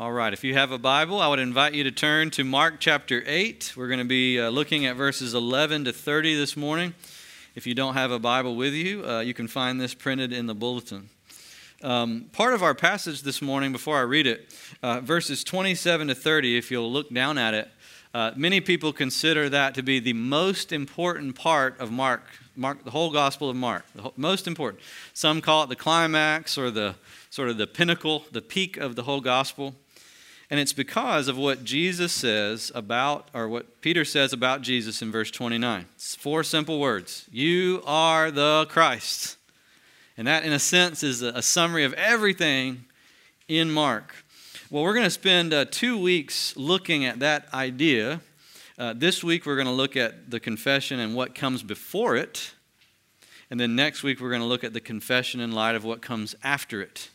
All right, if you have a Bible, I would invite you to turn to Mark chapter 8. We're going to be uh, looking at verses 11 to 30 this morning. If you don't have a Bible with you, uh, you can find this printed in the bulletin. Um, part of our passage this morning, before I read it, uh, verses 27 to 30, if you'll look down at it, uh, many people consider that to be the most important part of Mark, Mark, the whole Gospel of Mark, the most important. Some call it the climax or the sort of the pinnacle, the peak of the whole Gospel. And it's because of what Jesus says about, or what Peter says about Jesus in verse 29. It's four simple words You are the Christ. And that, in a sense, is a summary of everything in Mark. Well, we're going to spend uh, two weeks looking at that idea. Uh, this week, we're going to look at the confession and what comes before it. And then next week, we're going to look at the confession in light of what comes after it.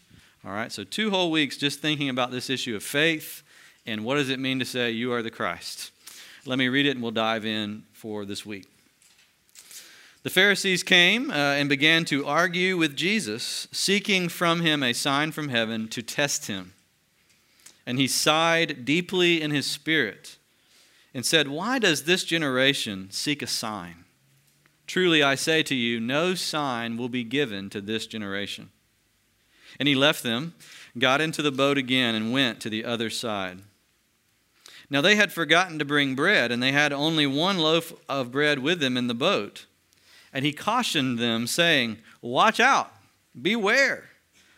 All right, so two whole weeks just thinking about this issue of faith and what does it mean to say you are the Christ. Let me read it and we'll dive in for this week. The Pharisees came uh, and began to argue with Jesus, seeking from him a sign from heaven to test him. And he sighed deeply in his spirit and said, Why does this generation seek a sign? Truly I say to you, no sign will be given to this generation. And he left them, got into the boat again, and went to the other side. Now they had forgotten to bring bread, and they had only one loaf of bread with them in the boat. And he cautioned them, saying, Watch out, beware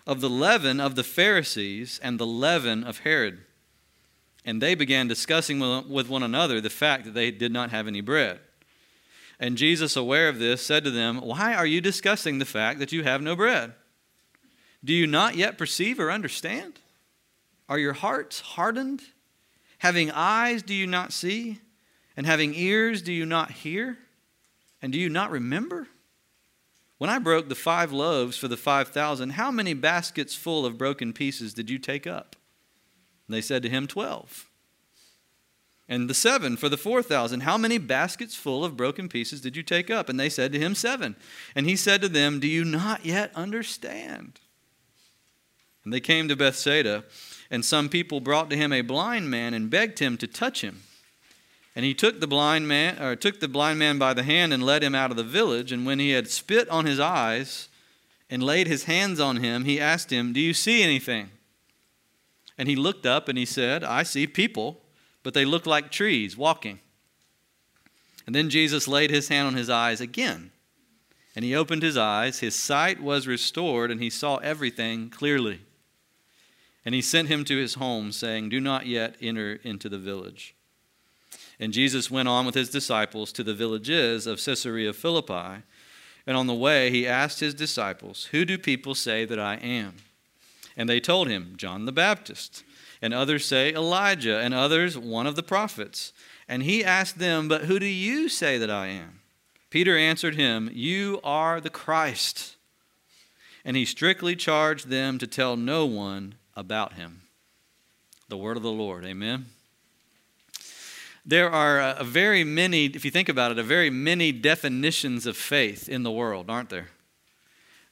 of the leaven of the Pharisees and the leaven of Herod. And they began discussing with one another the fact that they did not have any bread. And Jesus, aware of this, said to them, Why are you discussing the fact that you have no bread? Do you not yet perceive or understand? Are your hearts hardened? Having eyes, do you not see? And having ears, do you not hear? And do you not remember? When I broke the five loaves for the five thousand, how many baskets full of broken pieces did you take up? And they said to him, Twelve. And the seven for the four thousand, how many baskets full of broken pieces did you take up? And they said to him, Seven. And he said to them, Do you not yet understand? And they came to Bethsaida, and some people brought to him a blind man and begged him to touch him. And he took the blind man, or took the blind man by the hand and led him out of the village. And when he had spit on his eyes and laid his hands on him, he asked him, Do you see anything? And he looked up and he said, I see people, but they look like trees walking. And then Jesus laid his hand on his eyes again. And he opened his eyes. His sight was restored, and he saw everything clearly. And he sent him to his home, saying, Do not yet enter into the village. And Jesus went on with his disciples to the villages of Caesarea Philippi. And on the way, he asked his disciples, Who do people say that I am? And they told him, John the Baptist. And others say, Elijah. And others, one of the prophets. And he asked them, But who do you say that I am? Peter answered him, You are the Christ. And he strictly charged them to tell no one about him. The word of the Lord. Amen. There are a very many, if you think about it, a very many definitions of faith in the world, aren't there?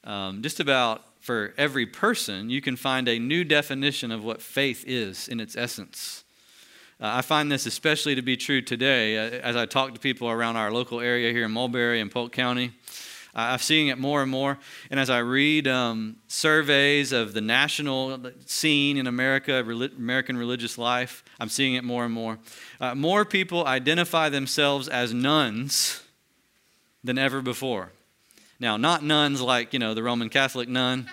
Um, just about for every person, you can find a new definition of what faith is in its essence. Uh, I find this especially to be true today uh, as I talk to people around our local area here in Mulberry and Polk County. I'm seeing it more and more. And as I read um, surveys of the national scene in America, American religious life, I'm seeing it more and more. Uh, more people identify themselves as nuns than ever before. Now, not nuns like, you know, the Roman Catholic nun,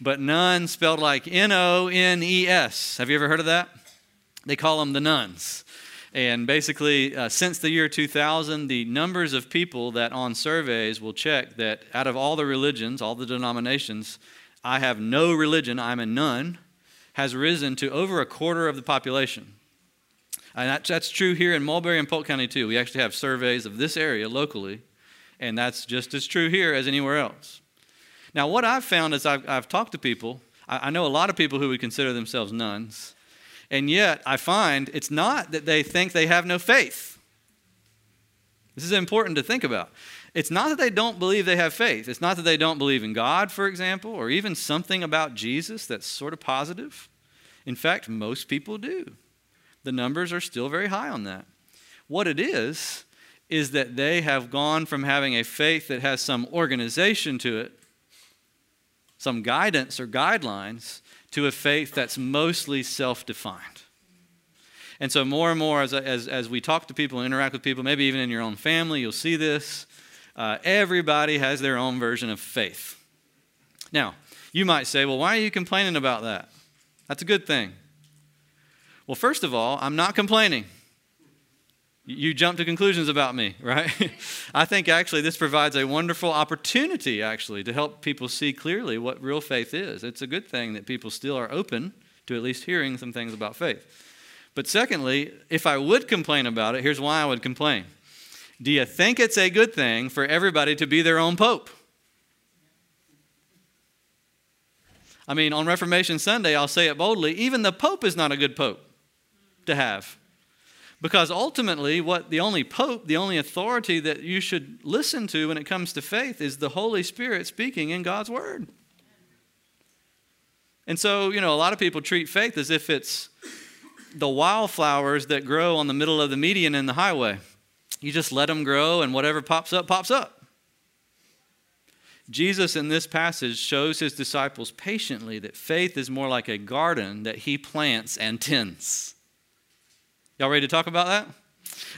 but nun spelled like N O N E S. Have you ever heard of that? They call them the nones. And basically, uh, since the year 2000, the numbers of people that on surveys will check that out of all the religions, all the denominations, I have no religion, I'm a nun, has risen to over a quarter of the population. And that's, true here in Mulberry and Polk County, too. We actually have surveys of this area locally, and that's just as true here as anywhere else. Now, what I've found is I've, I've talked to people, I, I know a lot of people who would consider themselves nones. And yet, I find it's not that they think they have no faith. This is important to think about. It's not that they don't believe they have faith. It's not that they don't believe in God, for example, or even something about Jesus that's sort of positive. In fact, most people do. The numbers are still very high on that. What it is, is that they have gone from having a faith that has some organization to it, some guidance or guidelines, to a faith that's mostly self defined. And so, more and more, as, as, as we talk to people and interact with people, maybe even in your own family, you'll see this. Uh, everybody has their own version of faith. Now, you might say, well, why are you complaining about that? That's a good thing. Well, first of all, I'm not complaining. You jump to conclusions about me, right? I think actually this provides a wonderful opportunity, actually, to help people see clearly what real faith is. It's a good thing that people still are open to at least hearing some things about faith. But secondly, if I would complain about it, here's why I would complain. Do you think it's a good thing for everybody to be their own pope? I mean, on Reformation Sunday, I'll say it boldly even the pope is not a good pope to have. Because ultimately, what the only pope, the only authority that you should listen to when it comes to faith is the Holy Spirit speaking in God's Word. And so, you know, a lot of people treat faith as if it's the wildflowers that grow on the middle of the median in the highway. You just let them grow, and whatever pops up, pops up. Jesus in this passage shows his disciples patiently that faith is more like a garden that he plants and tends. Y'all ready to talk about that?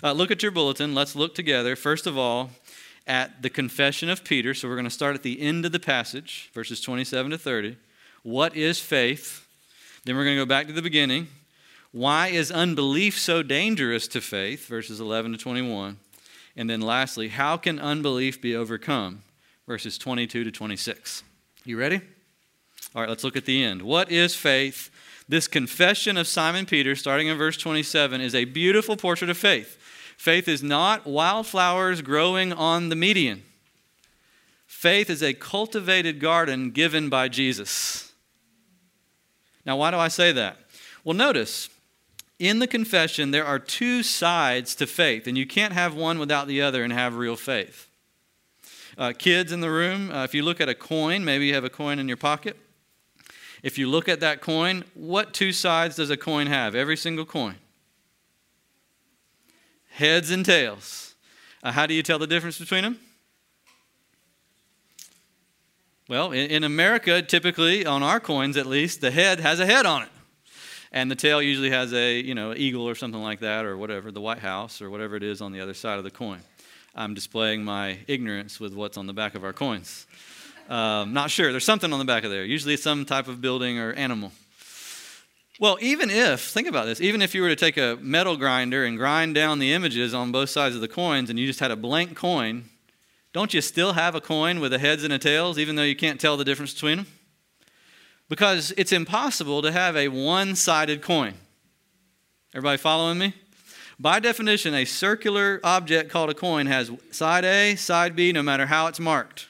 Uh, look at your bulletin. Let's look together, first of all, at the confession of Peter. So we're going to start at the end of the passage, verses 27 to 30. What is faith? Then we're going to go back to the beginning. Why is unbelief so dangerous to faith? Verses 11 to 21. And then lastly, how can unbelief be overcome? Verses 22 to 26. You ready? All right, let's look at the end. What is faith? This confession of Simon Peter, starting in verse 27, is a beautiful portrait of faith. Faith is not wildflowers growing on the median. Faith is a cultivated garden given by Jesus. Now, why do I say that? Well, notice in the confession, there are two sides to faith, and you can't have one without the other and have real faith. Uh, kids in the room, uh, if you look at a coin, maybe you have a coin in your pocket. If you look at that coin, what two sides does a coin have? Every single coin. Heads and tails. Uh, how do you tell the difference between them? Well, in, in America, typically, on our coins at least, the head has a head on it and the tail usually has a you know eagle or something like that or whatever the white house or whatever it is on the other side of the coin i'm displaying my ignorance with what's on the back of our coins um, not sure. There's something on the back of there. Usually some type of building or animal. Well, even if, think about this, even if you were to take a metal grinder and grind down the images on both sides of the coins and you just had a blank coin, don't you still have a coin with a heads and a tails, even though you can't tell the difference between them? Because it's impossible to have a one sided coin. Everybody following me? By definition, a circular object called a coin has side A, side B, no matter how it's marked.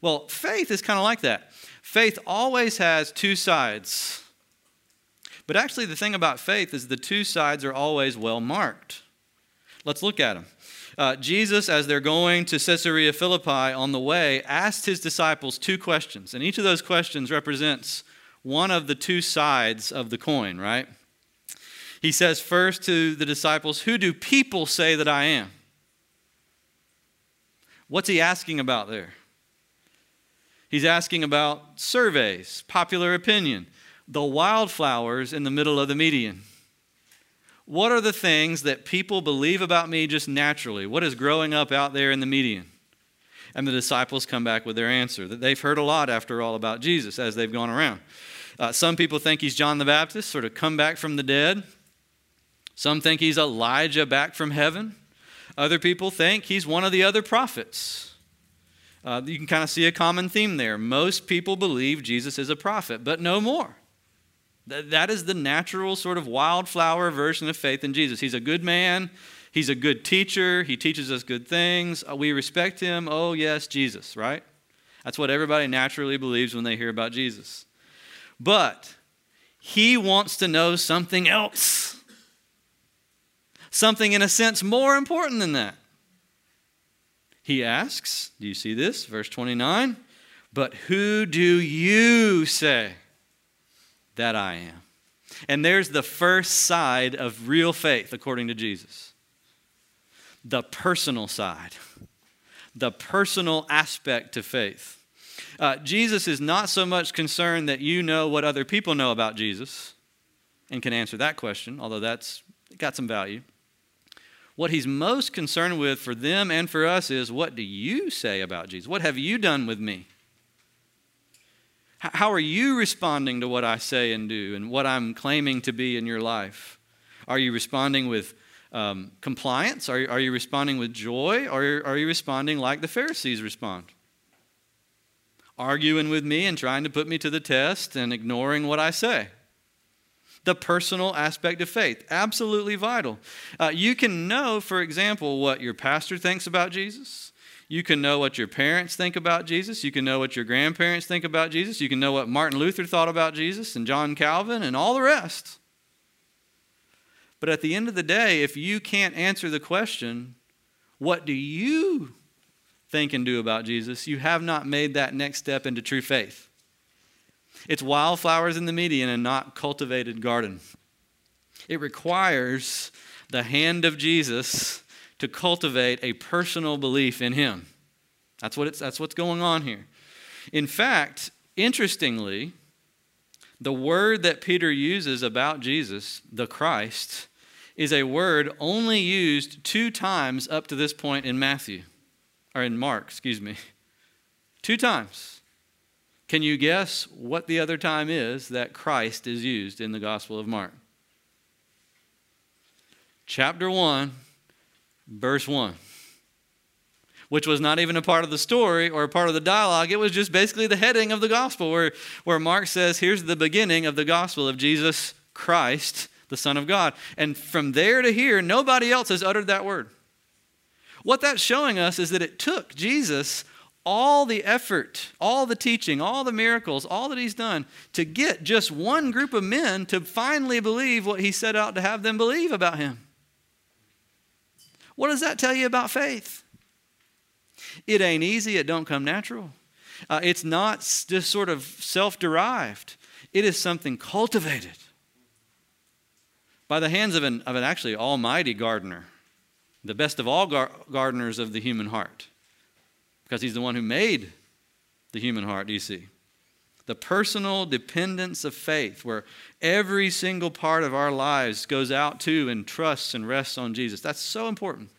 Well, faith is kind of like that. Faith always has two sides. But actually, the thing about faith is the two sides are always well marked. Let's look at them. Uh, Jesus, as they're going to Caesarea Philippi on the way, asked his disciples two questions. And each of those questions represents one of the two sides of the coin, right? He says first to the disciples, Who do people say that I am? What's he asking about there? He's asking about surveys, popular opinion, the wildflowers in the middle of the median. What are the things that people believe about me just naturally? What is growing up out there in the median? And the disciples come back with their answer that they've heard a lot, after all, about Jesus as they've gone around. Uh, some people think he's John the Baptist, sort of come back from the dead. Some think he's Elijah back from heaven. Other people think he's one of the other prophets. Uh, you can kind of see a common theme there. Most people believe Jesus is a prophet, but no more. That, that is the natural sort of wildflower version of faith in Jesus. He's a good man, he's a good teacher, he teaches us good things, uh, we respect him. Oh, yes, Jesus, right? That's what everybody naturally believes when they hear about Jesus. But he wants to know something else. Something, in a sense, more important than that. He asks, Do you see this? Verse 29 But who do you say that I am? And there's the first side of real faith, according to Jesus the personal side, the personal aspect to faith. Uh, Jesus is not so much concerned that you know what other people know about Jesus and can answer that question, although that's got some value. What he's most concerned with for them and for us is what do you say about Jesus? What have you done with me? How are you responding to what I say and do and what I'm claiming to be in your life? Are you responding with um, compliance? Are, are you responding with joy? Or are you responding like the Pharisees respond? Arguing with me and trying to put me to the test and ignoring what I say. The personal aspect of faith, absolutely vital. Uh, you can know, for example, what your pastor thinks about Jesus. You can know what your parents think about Jesus. You can know what your grandparents think about Jesus. You can know what Martin Luther thought about Jesus and John Calvin and all the rest. But at the end of the day, if you can't answer the question, what do you think and do about Jesus, you have not made that next step into true faith. It's wildflowers in the median and not cultivated garden. It requires the hand of Jesus to cultivate a personal belief in him. That's, what it's, that's what's going on here. In fact, interestingly, the word that Peter uses about Jesus, the Christ, is a word only used two times up to this point in Matthew, or in Mark, excuse me. Two times. Can you guess what the other time is that Christ is used in the Gospel of Mark? Chapter 1, verse 1, which was not even a part of the story or a part of the dialogue. It was just basically the heading of the gospel, where, where Mark says, Here's the beginning of the gospel of Jesus Christ, the Son of God. And from there to here, nobody else has uttered that word. What that's showing us is that it took Jesus all the effort, all the teaching, all the miracles, all that he's done to get just one group of men to finally believe what he set out to have them believe about him. What does that tell you about faith? It ain't easy, it don't come natural. Uh, it's not just sort of self derived, it is something cultivated by the hands of an, of an actually almighty gardener, the best of all gar- gardeners of the human heart, because he's the one who made the human heart, do you see? The personal dependence of faith, where every single part of our lives goes out to and trusts and rests on Jesus. That's so important.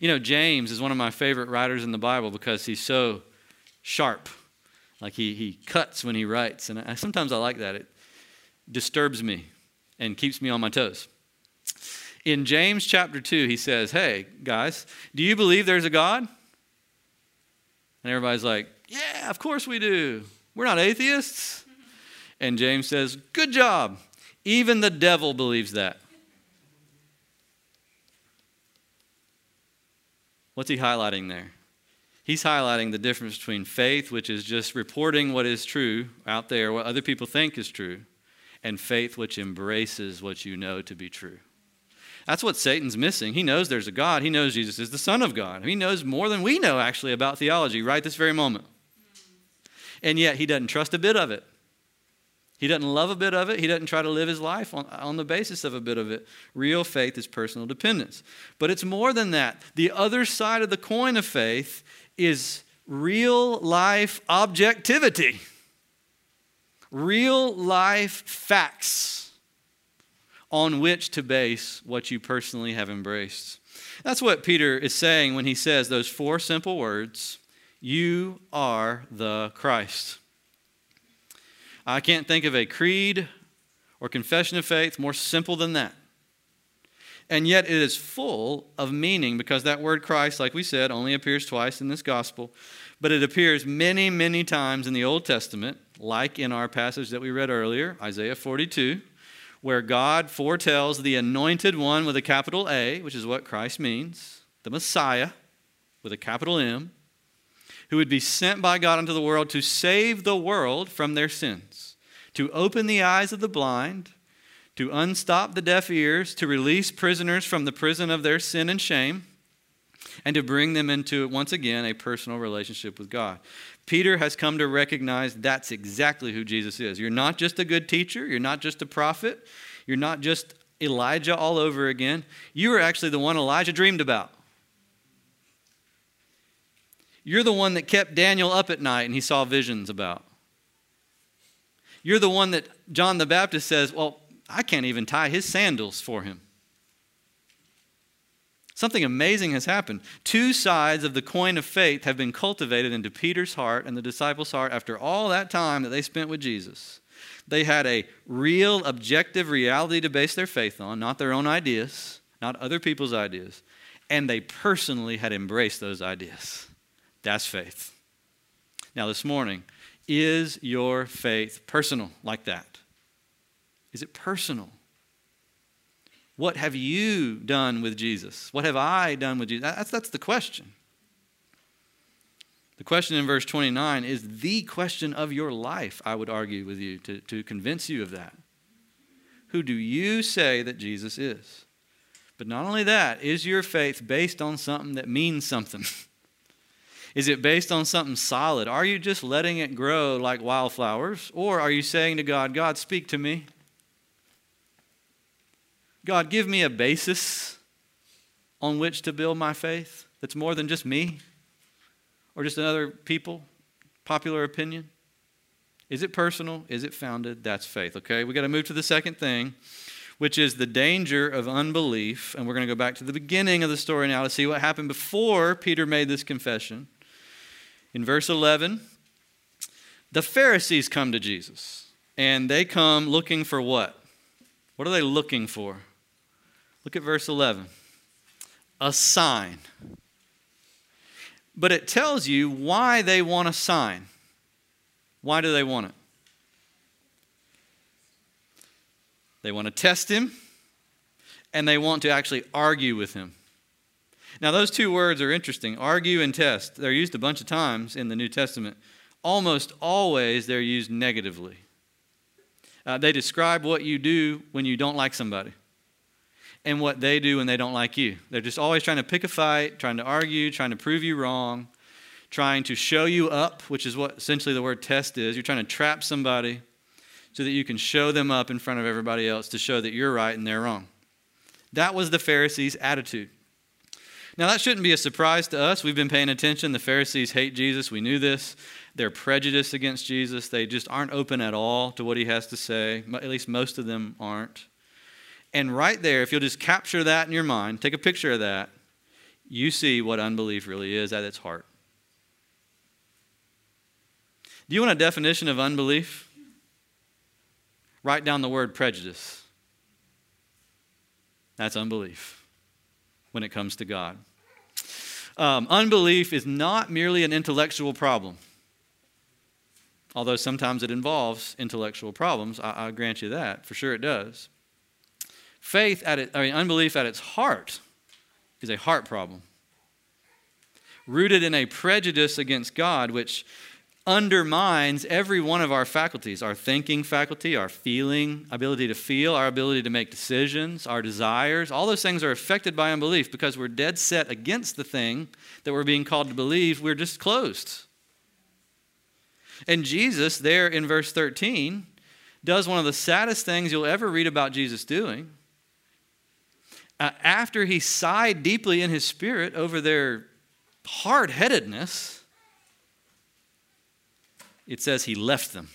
You know, James is one of my favorite writers in the Bible because he's so sharp. Like he, he cuts when he writes. And I, sometimes I like that. It disturbs me and keeps me on my toes. In James chapter 2, he says, Hey, guys, do you believe there's a God? And everybody's like, Yeah, of course we do. We're not atheists. And James says, Good job. Even the devil believes that. What's he highlighting there? He's highlighting the difference between faith, which is just reporting what is true out there, what other people think is true, and faith, which embraces what you know to be true. That's what Satan's missing. He knows there's a God. He knows Jesus is the Son of God. He knows more than we know, actually, about theology right this very moment and yet he doesn't trust a bit of it. He doesn't love a bit of it. He doesn't try to live his life on, on the basis of a bit of it. Real faith is personal dependence. But it's more than that. The other side of the coin of faith is real life objectivity, real life facts on which to base what you personally have embraced. That's what Peter is saying when he says those four simple words you are the Christ. I can't think of a creed or confession of faith more simple than that. And yet it is full of meaning because that word Christ, like we said, only appears twice in this gospel, but it appears many, many times in the Old Testament, like in our passage that we read earlier, Isaiah 42, where God foretells the anointed one with a capital A, which is what Christ means, the Messiah with a capital M who would be sent by God into the world to save the world from their sins, to open the eyes of the blind, to unstop the deaf ears, to release prisoners from the prison of their sin and shame, and to bring them into, once again, a personal relationship with God. Peter has come to recognize that's exactly who Jesus is. You're not just a good teacher, you're not just a prophet, you're not just Elijah all over again. You are actually the one Elijah dreamed about. You're the one that kept Daniel up at night and he saw visions about. You're the one that John the Baptist says, Well, I can't even tie his sandals for him. Something amazing has happened. Two sides of the coin of faith have been cultivated into Peter's heart and the disciples' heart after all that time that they spent with Jesus. They had a real, objective reality to base their faith on, not their own ideas, not other people's ideas. And they personally had embraced those ideas. That's faith. Now, this morning, is your faith personal like that? Is it personal? What have you done with Jesus? What have I done with Jesus? That's, that's the question. The question in verse 29 is the question of your life, I would argue with you to, to convince you of that. Who do you say that Jesus is? But not only that, is your faith based on something that means something? Is it based on something solid? Are you just letting it grow like wildflowers? Or are you saying to God, God, speak to me? God, give me a basis on which to build my faith that's more than just me or just another people, popular opinion? Is it personal? Is it founded? That's faith, okay? We got to move to the second thing, which is the danger of unbelief. And we're going to go back to the beginning of the story now to see what happened before Peter made this confession. In verse 11, the Pharisees come to Jesus, and they come looking for what? What are they looking for? Look at verse 11. A sign. But it tells you why they want a sign. Why do they want it? They want to test him, and they want to actually argue with him. Now, those two words are interesting argue and test. They're used a bunch of times in the New Testament. Almost always, they're used negatively. Uh, they describe what you do when you don't like somebody and what they do when they don't like you. They're just always trying to pick a fight, trying to argue, trying to prove you wrong, trying to show you up, which is what essentially the word test is. You're trying to trap somebody so that you can show them up in front of everybody else to show that you're right and they're wrong. That was the Pharisees' attitude. Now, that shouldn't be a surprise to us. We've been paying attention. The Pharisees hate Jesus. We knew this. They're prejudiced against Jesus. They just aren't open at all to what he has to say. At least most of them aren't. And right there, if you'll just capture that in your mind, take a picture of that, you see what unbelief really is at its heart. Do you want a definition of unbelief? Write down the word prejudice. That's unbelief when it comes to God. Um, unbelief is not merely an intellectual problem, although sometimes it involves intellectual problems. I, I grant you that. For sure it does. Faith at it, I mean, unbelief at its heart is a heart problem. Rooted in a prejudice against God, which undermines every one of our faculties our thinking faculty, our feeling ability to feel, our ability to make decisions, our desires. All those things are affected by unbelief because we're dead set against the thing that we're being called to believe. We're just closed. And Jesus, there in verse 13, does one of the saddest things you'll ever read about Jesus doing. Uh, after he sighed deeply in his spirit over their hard headedness, it says he left them.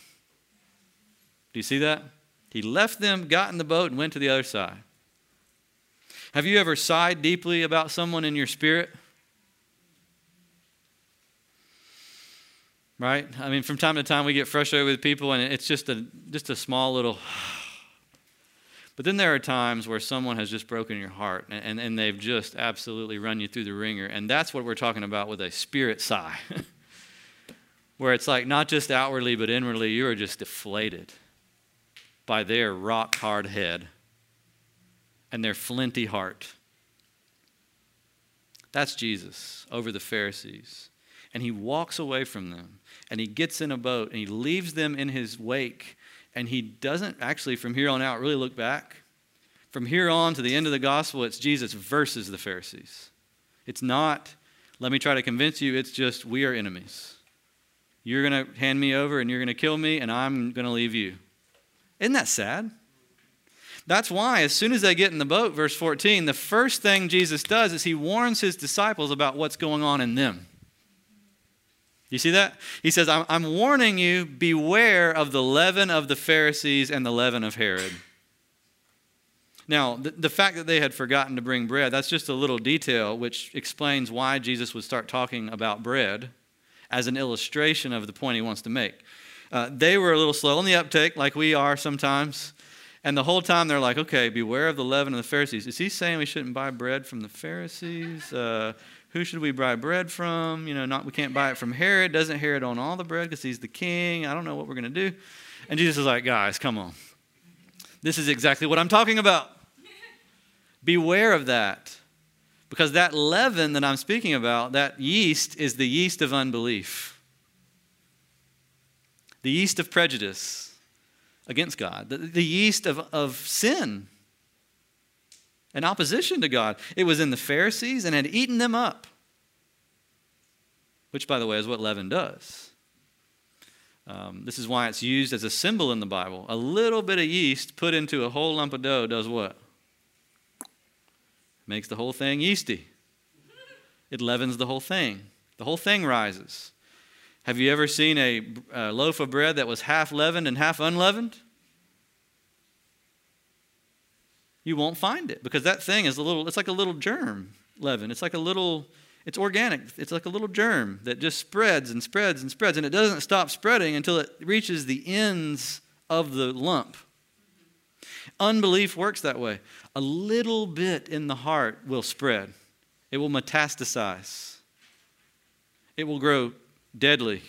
Do you see that? He left them, got in the boat, and went to the other side. Have you ever sighed deeply about someone in your spirit? Right? I mean, from time to time we get frustrated with people, and it's just a just a small little. But then there are times where someone has just broken your heart, and, and, and they've just absolutely run you through the wringer, and that's what we're talking about with a spirit sigh. where it's like not just outwardly but inwardly you are just deflated by their rock hard head and their flinty heart. That's Jesus over the Pharisees. And he walks away from them and he gets in a boat and he leaves them in his wake. And he doesn't actually, from here on out, really look back. From here on to the end of the gospel, it's Jesus versus the Pharisees. It's not, let me try to convince you, it's just we are enemies. You're going to hand me over and you're going to kill me, and I'm going to leave you. Isn't that sad? That's why, as soon as they get in the boat, verse 14, the first thing Jesus does is he warns his disciples about what's going on in them. You see that? He says, I'm, I'm warning you, beware of the leaven of the Pharisees and the leaven of Herod. Now, the, the, fact that they had forgotten to bring bread, that's just a little detail which explains why Jesus would start talking about bread as an illustration of the point he wants to make. Uh, they were a little slow on the uptake, like we are sometimes. And the whole time they're like, okay, beware of the leaven of the Pharisees. Is he saying we shouldn't buy bread from the Pharisees? Uh, who should we buy bread from? You know, not we can't buy it from Herod. Doesn't Herod own all the bread because he's the king? I don't know what we're going to do. And Jesus is like, guys, come on. This is exactly what I'm talking about. Beware of that. Because that leaven that I'm speaking about, that yeast, is the yeast of unbelief, the yeast of prejudice against God, the, the yeast of, of sin and opposition to God. It was in the Pharisees and had eaten them up, which, by the way, is what leaven does. Um, this is why it's used as a symbol in the Bible. A little bit of yeast put into a whole lump of dough does what? Makes the whole thing yeasty. It leavens the whole thing. The whole thing rises. Have you ever seen a, a loaf of bread that was half leavened and half unleavened? You won't find it because that thing is a little, it's like a little germ leaven. It's like a little, it's organic. It's like a little germ that just spreads and spreads and spreads, and it doesn't stop spreading until it reaches the ends of the lump. Unbelief works that way. A little bit in the heart will spread, it will metastasize, it will grow deadly.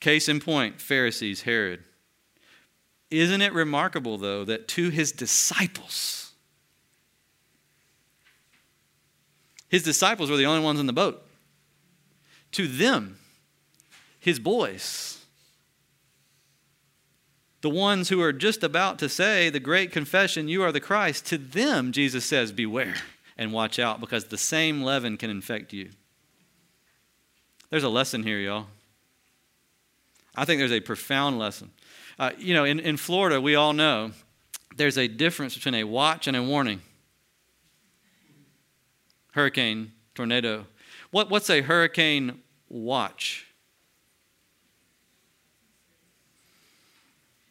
Case in point Pharisees, Herod. Isn't it remarkable, though, that to his disciples, his disciples were the only ones in the boat. To them, his boys, the ones who are just about to say the great confession, You are the Christ, to them, Jesus says, Beware and watch out because the same leaven can infect you. There's a lesson here, y'all. I think there's a profound lesson. Uh, you know, in, in Florida, we all know there's a difference between a watch and a warning. Hurricane, tornado. What, what's a hurricane watch?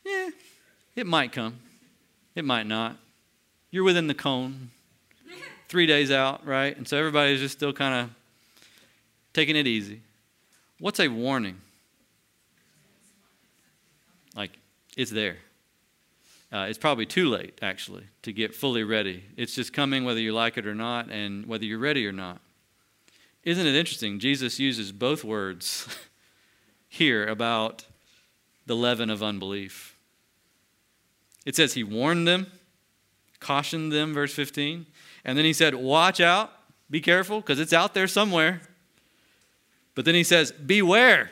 Yeah, it might come. It might not. You're within the cone. Three days out, right? And so everybody's just still kind of taking it easy. What's a warning? Like, it's there. Uh, it's probably too late, actually, to get fully ready. It's just coming whether you like it or not, and whether you're ready or not. Isn't it interesting? Jesus uses both words here about the leaven of unbelief. It says he warned them, cautioned them, verse 15, and then he said, Watch out, be careful, because it's out there somewhere. But then he says, Beware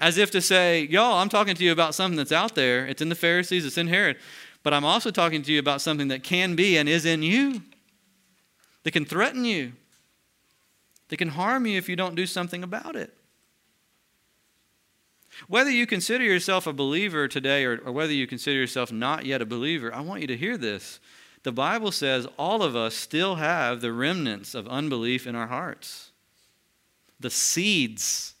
as if to say, Y'all, I'm talking to you about something that's out there. It's in the Pharisees, it's in Herod. But I'm also talking to you about something that can be and is in you, that can threaten you, that can harm you if you don't do something about it. Whether you consider yourself a believer today or, or, whether you consider yourself not yet a believer, I want you to hear this. The Bible says all of us still have the remnants of unbelief in our hearts, the seeds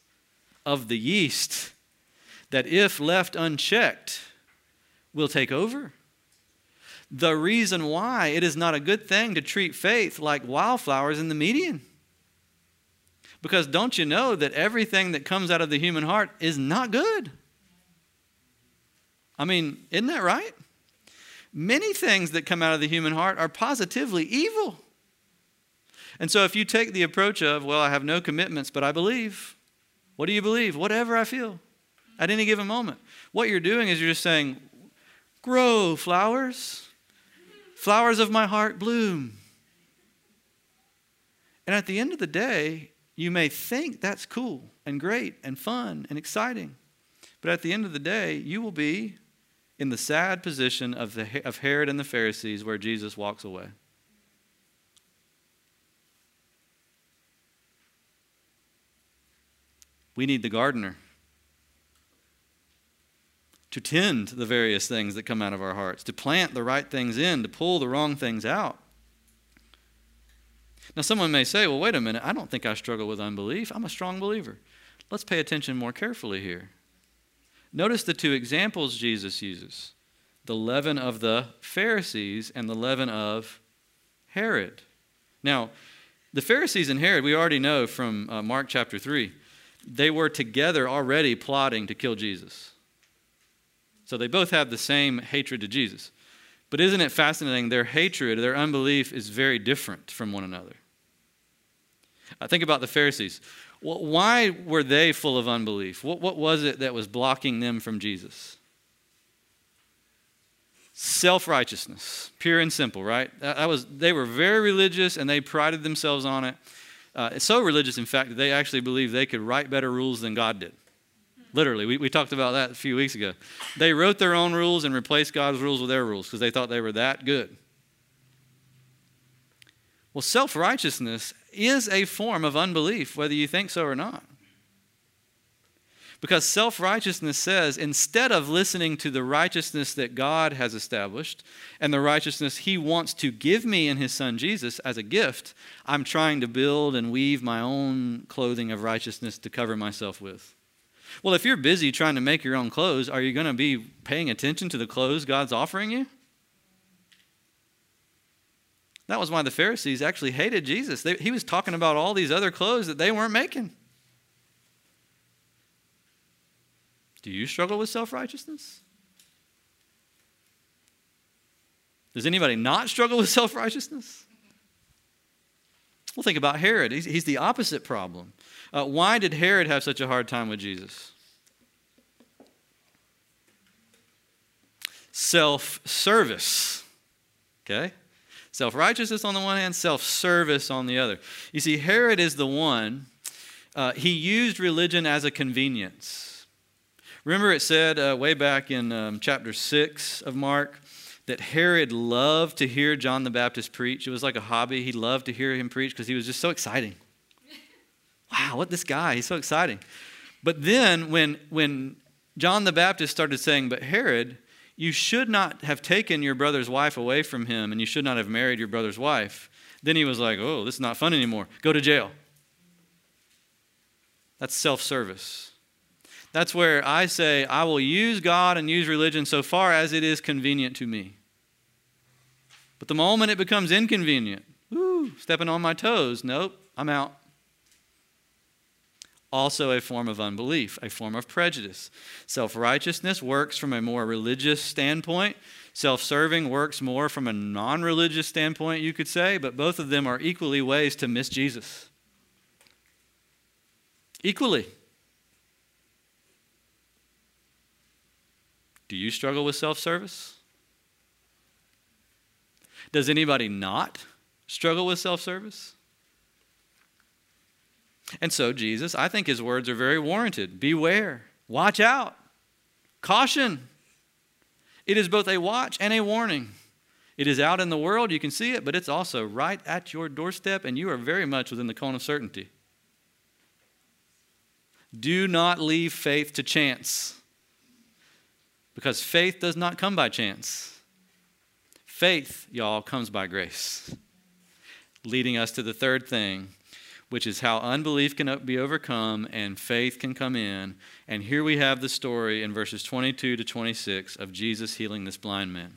of the yeast that, if left unchecked, will take over. The reason why it is not a good thing to treat faith like wildflowers in the median. Because don't you know that everything that comes out of the human heart is not good? I mean, isn't that right? Many things that come out of the human heart are positively evil. And so if you take the approach of, well, I have no commitments, but I believe, what do you believe? Whatever I feel at any given moment. What you're doing is you're just saying, Grow, flowers. Flowers of my heart bloom. And at the end of the day, you may think that's cool and great and fun and exciting. But at the end of the day, you will be in the sad position of, the, of Herod and the Pharisees where Jesus walks away. We need the gardener to tend the various things that come out of our hearts, to plant the right things in, to pull the wrong things out. Now, someone may say, well, wait a minute, I don't think I struggle with unbelief. I'm a strong believer. Let's pay attention more carefully here. Notice the two examples Jesus uses the leaven of the Pharisees and the leaven of Herod. Now, the Pharisees and Herod, we already know from uh, Mark chapter 3, they were together already plotting to kill Jesus. So they both have the same hatred to Jesus. But isn't it fascinating? Their hatred, their unbelief is very different from one another. I think about the Pharisees. Why were they full of unbelief? What, what was it that was blocking them from Jesus? Self righteousness, pure and simple, right? That, was, they were very religious and they prided themselves on it. Uh, so religious, in fact, that they actually believed they could write better rules than God did. Literally, we, we talked about that a few weeks ago. They wrote their own rules and replaced God's rules with their rules because they thought they were that good. Well, self righteousness is a form of unbelief, whether you think so or not. Because self righteousness says instead of listening to the righteousness that God has established and the righteousness He wants to give me in His Son Jesus as a gift, I'm trying to build and weave my own clothing of righteousness to cover myself with. Well, if you're busy trying to make your own clothes, are you going to be paying attention to the clothes God's offering you? That was why the Pharisees actually hated Jesus. They, he was talking about all these other clothes that they weren't making. Do you struggle with self righteousness? Does anybody not struggle with self righteousness? Well, think about Herod. He's, he's the opposite problem. Uh, why did Herod have such a hard time with Jesus? Self service. Okay? Self righteousness on the one hand, self service on the other. You see, Herod is the one, uh, he used religion as a convenience. Remember, it said uh, way back in um, chapter 6 of Mark that Herod loved to hear John the Baptist preach. It was like a hobby. He loved to hear him preach because he was just so exciting wow, what this guy, he's so exciting. But then when, when John the Baptist started saying, but Herod, you should not have taken your brother's wife away from him and you should not have married your brother's wife. Then he was like, oh, this is not fun anymore. Go to jail. That's self service. That's where I say, I will use God and use religion so far as it is convenient to me. But the moment it becomes inconvenient, woo, stepping on my toes, nope, I'm out also a form of unbelief, a form of prejudice. Self righteousness works from a more religious standpoint. Self serving works more from a non religious standpoint, you could say, but both of them are equally ways to miss Jesus. Equally. Do you struggle with self service? Does anybody not struggle with self service? And so, Jesus, I think his words are very warranted. Beware, watch out, caution. It is both a watch and a warning. It is out in the world, you can see it, but it's also right at your doorstep, and you are very much within the cone of certainty. Do not leave faith to chance, because faith does not come by chance. Faith, y'all, comes by grace. Leading us to the third thing which is how unbelief can be overcome and faith can come in. And here we have the story in verses 22 to 26 of Jesus healing this blind man.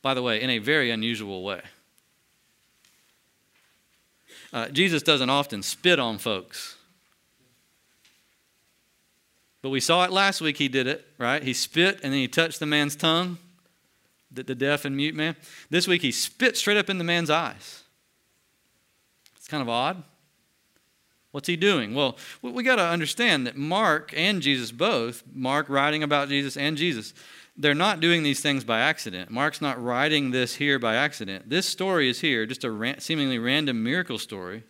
By the way, in a very unusual way. Uh, Jesus doesn't often spit on folks. But we saw it last week, he did it, right? He spit and then he touched the man's tongue, the, the deaf and mute man. This week he spit straight up in the man's eyes. It's kind of odd. What's he doing? Well, we got to understand that Mark and Jesus both, Mark writing about Jesus and Jesus, they're not doing these things by accident. Mark's not writing this here by accident. This story is here, just a seemingly random miracle story.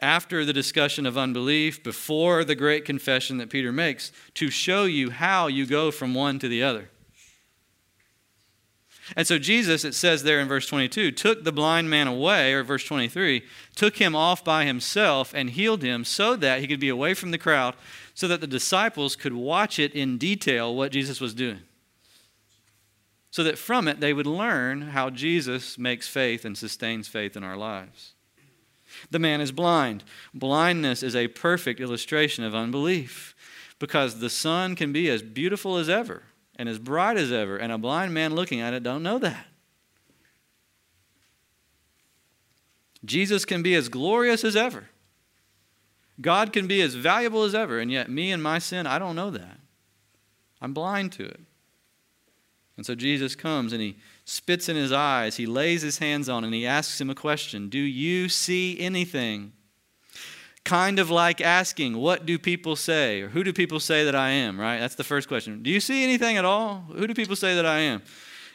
After the discussion of unbelief, before the great confession that Peter makes, to show you how you go from one to the other. And so Jesus, it says there in verse 22, took the blind man away, or verse 23, took him off by himself and healed him so that he could be away from the crowd, so that the disciples could watch it in detail what Jesus was doing. So that from it they would learn how Jesus makes faith and sustains faith in our lives. The man is blind. Blindness is a perfect illustration of unbelief because the sun can be as beautiful as ever and as bright as ever, and a blind man looking at it don't know that. Jesus can be as glorious as ever. God can be as valuable as ever, and yet me and my sin, I don't know that. I'm blind to it. And so Jesus comes and he spits in his eyes, he lays his hands on, and he asks him a question Do you see anything? kind of like asking, What do people say? or Who do people say that I am, right? That's the first question. Do you see anything at all? Who do people say that I am?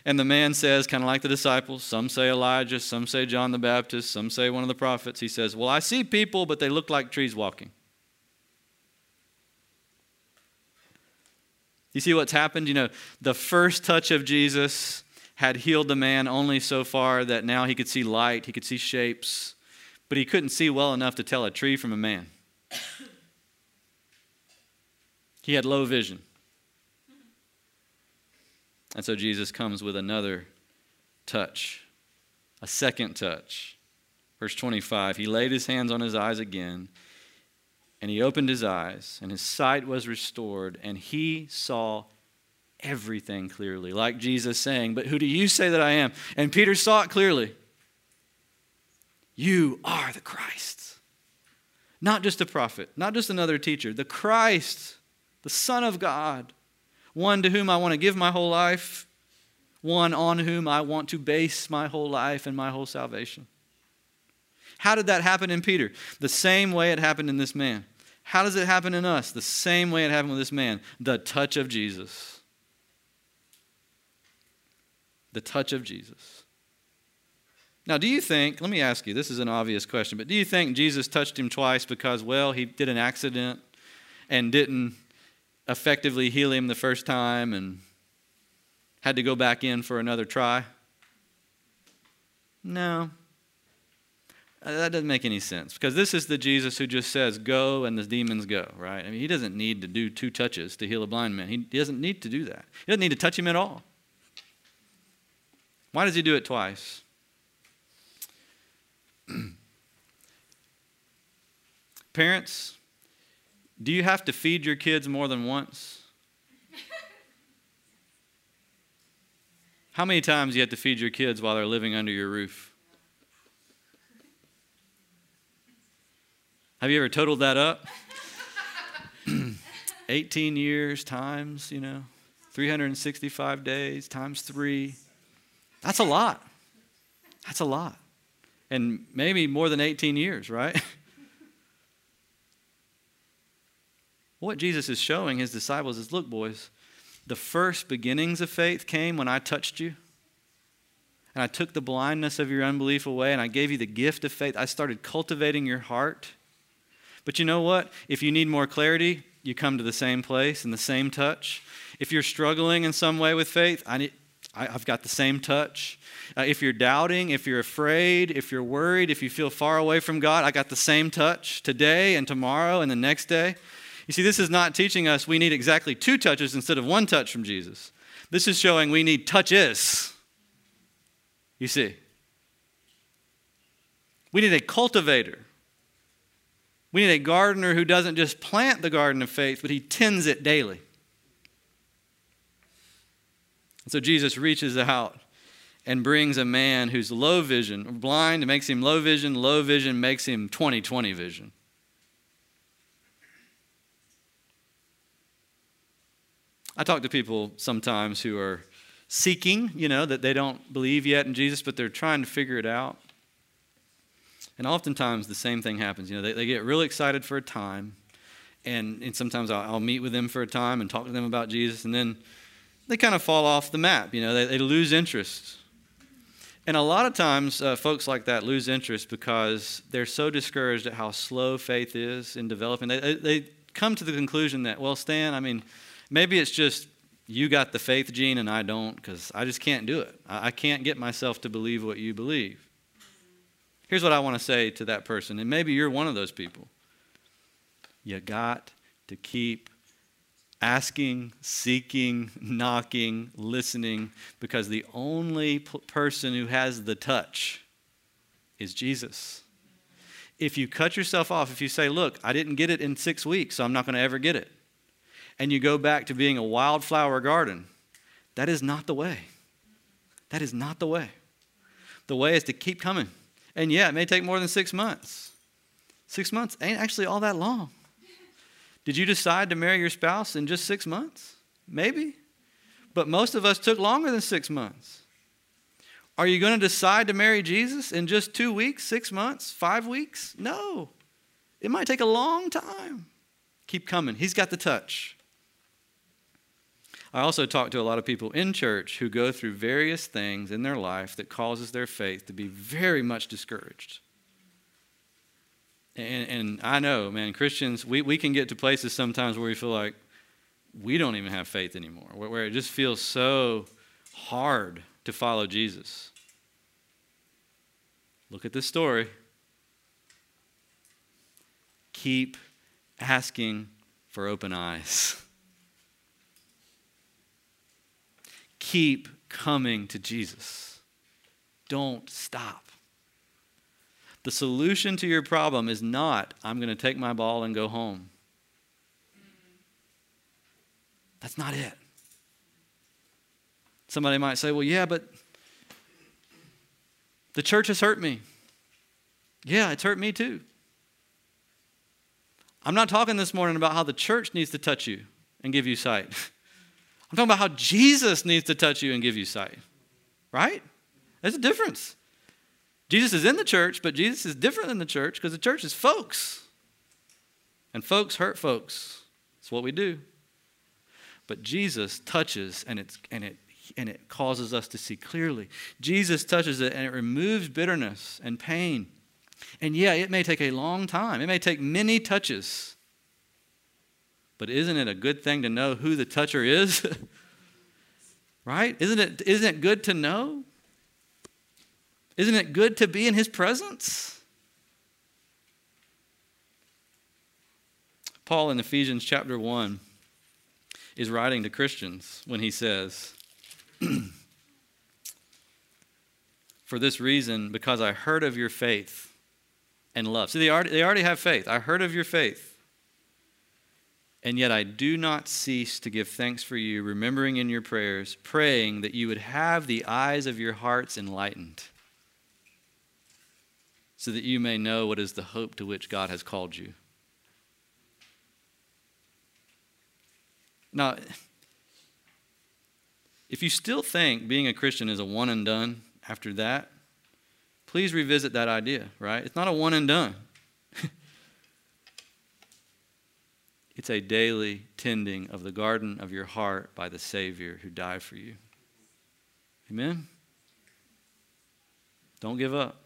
And the man says, kind of like the disciples, some say Elijah, some say John the Baptist, some say one of the prophets. He says, Well, I see people, but they look like trees walking. You see what's happened? You know, the first touch of Jesus had healed the man only so far that now he could see light, he could see shapes but he couldn't see well enough to tell a tree from a man. He had low vision. And so Jesus comes with another touch, a second touch. Verse 25 He laid his hands on his eyes again, and he opened his eyes, and his sight was restored, and he saw everything clearly, like Jesus saying, But who do you say that I am? And Peter saw it clearly. You are the Christ. Not just a prophet, not just another teacher, the Christ, the Son of God, one to whom I want to give my whole life, one on whom I want to base my whole life and my whole salvation. How did that happen in Peter? The same way it happened in this man. How does it happen in us? The same way it happened with this man the touch of Jesus. The touch of Jesus. Now, do you think, let me ask you, this is an obvious question, but do you think Jesus touched him twice because, well, he did an accident and didn't effectively heal him the first time and had to go back in for another try? No. Uh, that doesn't make any sense because this is the Jesus who just says, go and the demons go, right? I mean, he doesn't need to do two touches to heal a blind man. He doesn't need to do that. He doesn't need to touch him at all. Why does he do it twice? Parents, do you have to feed your kids more than once? How many times do you have to feed your kids while they're living under your roof? Have you ever totaled that up? 18 years times, you know, 365 days times three. That's a lot. That's a lot and maybe more than 18 years, right? what Jesus is showing his disciples is look, boys, the first beginnings of faith came when I touched you. And I took the blindness of your unbelief away and I gave you the gift of faith. I started cultivating your heart. But you know what? If you need more clarity, you come to the same place and the same touch. If you're struggling in some way with faith, I need, I, have got the same touch. Uh, if you're doubting, if you're afraid, if you're worried, if you feel far away from God, I got the same touch today and tomorrow and the next day. You see, this is not teaching us we need exactly two touches instead of one touch from Jesus. This is showing we need touches. You see, we need a cultivator. We need a gardener who doesn't just plant the garden of faith, but he tends it daily. And so Jesus reaches out and brings a man who's low vision, blind, makes him low vision, low vision makes him 20 20 vision. I talk to people sometimes who are seeking, you know, that they don't believe yet in Jesus, but they're trying to figure it out. And oftentimes the same thing happens. You know, they, they get really excited for a time, and, and sometimes I'll, I'll meet with them for a time and talk to them about Jesus, and then they kind of fall off the map. You know, they, they lose interest. And a lot of times, uh, folks like that lose interest because they're so discouraged at how slow faith is in developing. They, they come to the conclusion that, well, Stan, I mean, maybe it's just You got the faith gene and I don't because I just can't do it. I can't get myself to believe what you believe. Here's what I want to say to that person, and maybe you're one of those people. You got to keep asking, seeking, knocking, listening, because the only p- person who has the touch is Jesus. If you cut yourself off, if you say, Look, I didn't get it in six weeks, so I'm not going to ever get it, and you go back to being a wildflower garden, that is not the way. That is not the way. The way is to keep coming. And yeah, it may take more than six months. Six months ain't actually all that long. Did you decide to marry your spouse in just six months? Maybe. But most of us took longer than six months. Are you going to decide to marry Jesus in just two weeks, six months, five weeks? No. It might take a long time. Keep coming. He's got the touch. I also talk to a lot of people in church who go through various things in their life that causes their faith to be very much discouraged. And, and I know, man, Christians, we, we can get to places sometimes where we feel like we don't even have faith anymore, where, where it just feels so hard to follow Jesus. Look at this story. Keep asking for open eyes. Keep coming to Jesus. Don't stop. The solution to your problem is not, I'm going to take my ball and go home. That's not it. Somebody might say, well, yeah, but the church has hurt me. Yeah, it's hurt me too. I'm not talking this morning about how the church needs to touch you and give you sight. I'm talking about how Jesus needs to touch you and give you sight. Right? There's a difference. Jesus is in the church, but Jesus is different than the church because the church is folks. And folks hurt folks. That's what we do. But Jesus touches and, it's, and, it, and it causes us to see clearly. Jesus touches it and it removes bitterness and pain. And yeah, it may take a long time, it may take many touches. But isn't it a good thing to know who the toucher is? right? Isn't it, isn't it good to know? Isn't it good to be in his presence? Paul in Ephesians chapter 1 is writing to Christians when he says, For this reason, because I heard of your faith and love. See, they already, they already have faith. I heard of your faith. And yet I do not cease to give thanks for you, remembering in your prayers, praying that you would have the eyes of your hearts enlightened so that you may know what is the hope to which God has called you. Now, if you still think being a Christian is a one and done after that, please revisit that idea, right? It's not a one and done. it's a daily tending of the garden of your heart by the Savior who died for you. Amen? Don't give up.